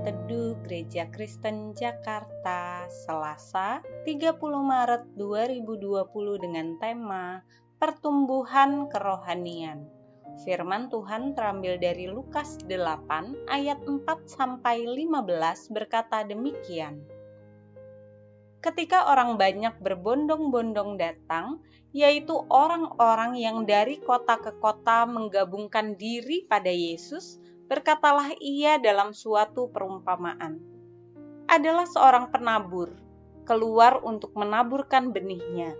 Teduh Gereja Kristen Jakarta, Selasa 30 Maret 2020 dengan tema Pertumbuhan Kerohanian. Firman Tuhan terambil dari Lukas 8 ayat 4 sampai 15 berkata demikian. Ketika orang banyak berbondong-bondong datang, yaitu orang-orang yang dari kota ke kota menggabungkan diri pada Yesus, berkatalah ia dalam suatu perumpamaan. Adalah seorang penabur, keluar untuk menaburkan benihnya.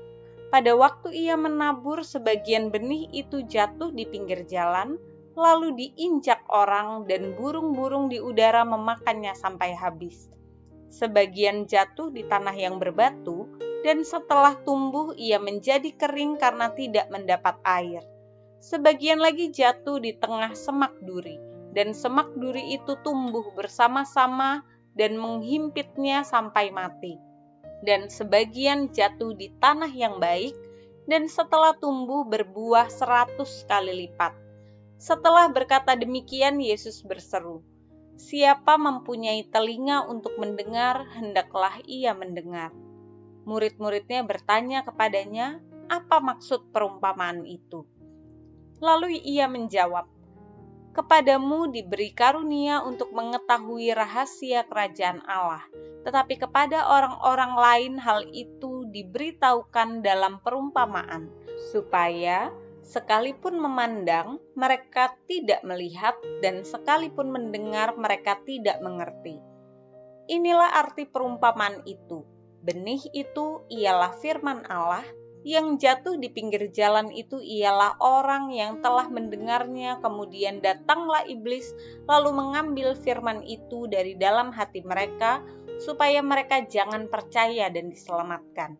Pada waktu ia menabur, sebagian benih itu jatuh di pinggir jalan, lalu diinjak orang dan burung-burung di udara memakannya sampai habis. Sebagian jatuh di tanah yang berbatu, dan setelah tumbuh ia menjadi kering karena tidak mendapat air. Sebagian lagi jatuh di tengah semak duri dan semak duri itu tumbuh bersama-sama dan menghimpitnya sampai mati. Dan sebagian jatuh di tanah yang baik, dan setelah tumbuh berbuah seratus kali lipat. Setelah berkata demikian, Yesus berseru, Siapa mempunyai telinga untuk mendengar, hendaklah ia mendengar. Murid-muridnya bertanya kepadanya, apa maksud perumpamaan itu? Lalu ia menjawab, Kepadamu diberi karunia untuk mengetahui rahasia kerajaan Allah, tetapi kepada orang-orang lain hal itu diberitahukan dalam perumpamaan, supaya sekalipun memandang mereka tidak melihat, dan sekalipun mendengar mereka tidak mengerti. Inilah arti perumpamaan itu. Benih itu ialah firman Allah yang jatuh di pinggir jalan itu ialah orang yang telah mendengarnya, kemudian datanglah iblis, lalu mengambil firman itu dari dalam hati mereka, supaya mereka jangan percaya dan diselamatkan.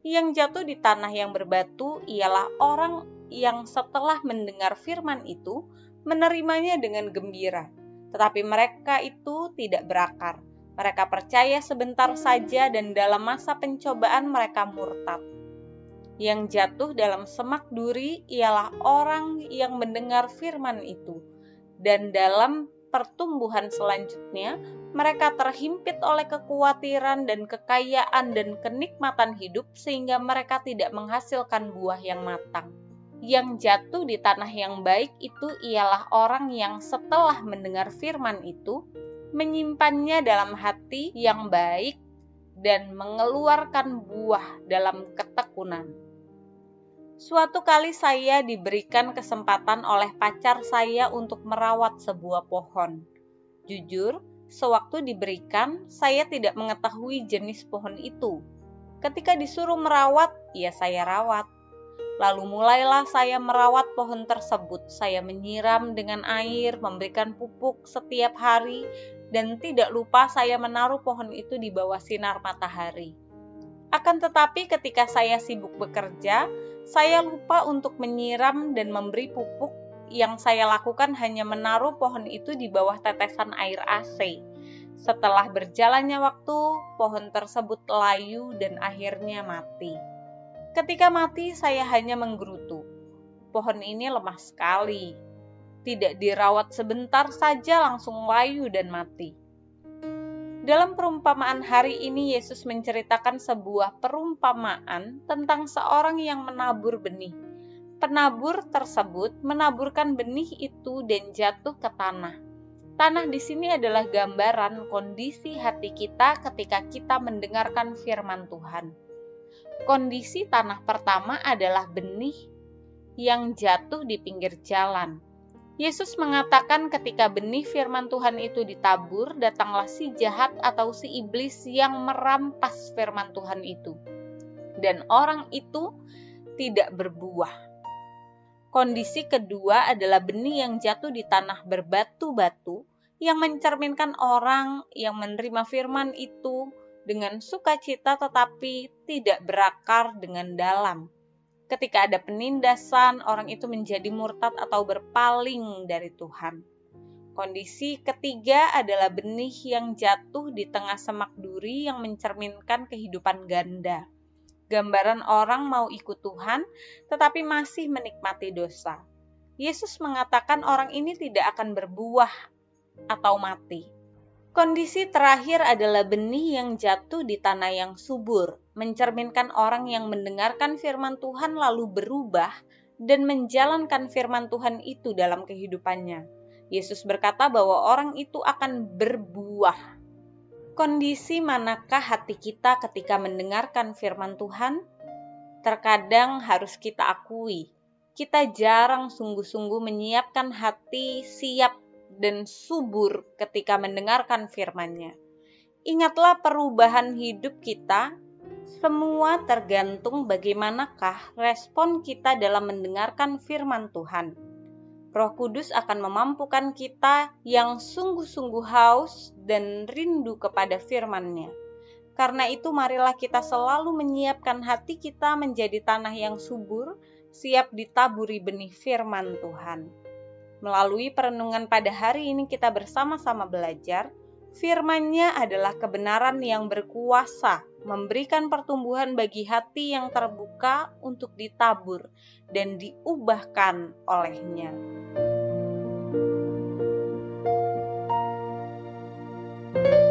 Yang jatuh di tanah yang berbatu ialah orang yang setelah mendengar firman itu, menerimanya dengan gembira, tetapi mereka itu tidak berakar. Mereka percaya sebentar saja, dan dalam masa pencobaan mereka murtad yang jatuh dalam semak duri ialah orang yang mendengar firman itu, dan dalam pertumbuhan selanjutnya mereka terhimpit oleh kekhawatiran dan kekayaan dan kenikmatan hidup, sehingga mereka tidak menghasilkan buah yang matang. Yang jatuh di tanah yang baik itu ialah orang yang setelah mendengar firman itu menyimpannya dalam hati yang baik dan mengeluarkan buah dalam ketekunan. Suatu kali saya diberikan kesempatan oleh pacar saya untuk merawat sebuah pohon. Jujur, sewaktu diberikan, saya tidak mengetahui jenis pohon itu. Ketika disuruh merawat, ya saya rawat. Lalu mulailah saya merawat pohon tersebut. Saya menyiram dengan air, memberikan pupuk setiap hari, dan tidak lupa saya menaruh pohon itu di bawah sinar matahari. Akan tetapi, ketika saya sibuk bekerja, saya lupa untuk menyiram dan memberi pupuk yang saya lakukan hanya menaruh pohon itu di bawah tetesan air AC. Setelah berjalannya waktu, pohon tersebut layu dan akhirnya mati. Ketika mati, saya hanya menggerutu. Pohon ini lemah sekali. Tidak dirawat sebentar saja langsung layu dan mati. Dalam perumpamaan hari ini, Yesus menceritakan sebuah perumpamaan tentang seorang yang menabur benih. Penabur tersebut menaburkan benih itu dan jatuh ke tanah. Tanah di sini adalah gambaran kondisi hati kita ketika kita mendengarkan firman Tuhan. Kondisi tanah pertama adalah benih yang jatuh di pinggir jalan Yesus mengatakan ketika benih firman Tuhan itu ditabur, datanglah si jahat atau si iblis yang merampas firman Tuhan itu. Dan orang itu tidak berbuah. Kondisi kedua adalah benih yang jatuh di tanah berbatu-batu yang mencerminkan orang yang menerima firman itu dengan sukacita tetapi tidak berakar dengan dalam ketika ada penindasan, orang itu menjadi murtad atau berpaling dari Tuhan. Kondisi ketiga adalah benih yang jatuh di tengah semak duri yang mencerminkan kehidupan ganda. Gambaran orang mau ikut Tuhan, tetapi masih menikmati dosa. Yesus mengatakan orang ini tidak akan berbuah atau mati. Kondisi terakhir adalah benih yang jatuh di tanah yang subur, mencerminkan orang yang mendengarkan firman Tuhan lalu berubah dan menjalankan firman Tuhan itu dalam kehidupannya. Yesus berkata bahwa orang itu akan berbuah. Kondisi manakah hati kita ketika mendengarkan firman Tuhan? Terkadang harus kita akui, kita jarang sungguh-sungguh menyiapkan hati siap dan subur ketika mendengarkan firman-Nya. Ingatlah perubahan hidup kita, semua tergantung bagaimanakah respon kita dalam mendengarkan firman Tuhan. Roh Kudus akan memampukan kita yang sungguh-sungguh haus dan rindu kepada firman-Nya. Karena itu marilah kita selalu menyiapkan hati kita menjadi tanah yang subur, siap ditaburi benih firman Tuhan. Melalui perenungan pada hari ini kita bersama-sama belajar, firman-Nya adalah kebenaran yang berkuasa, memberikan pertumbuhan bagi hati yang terbuka untuk ditabur dan diubahkan olehnya. thank you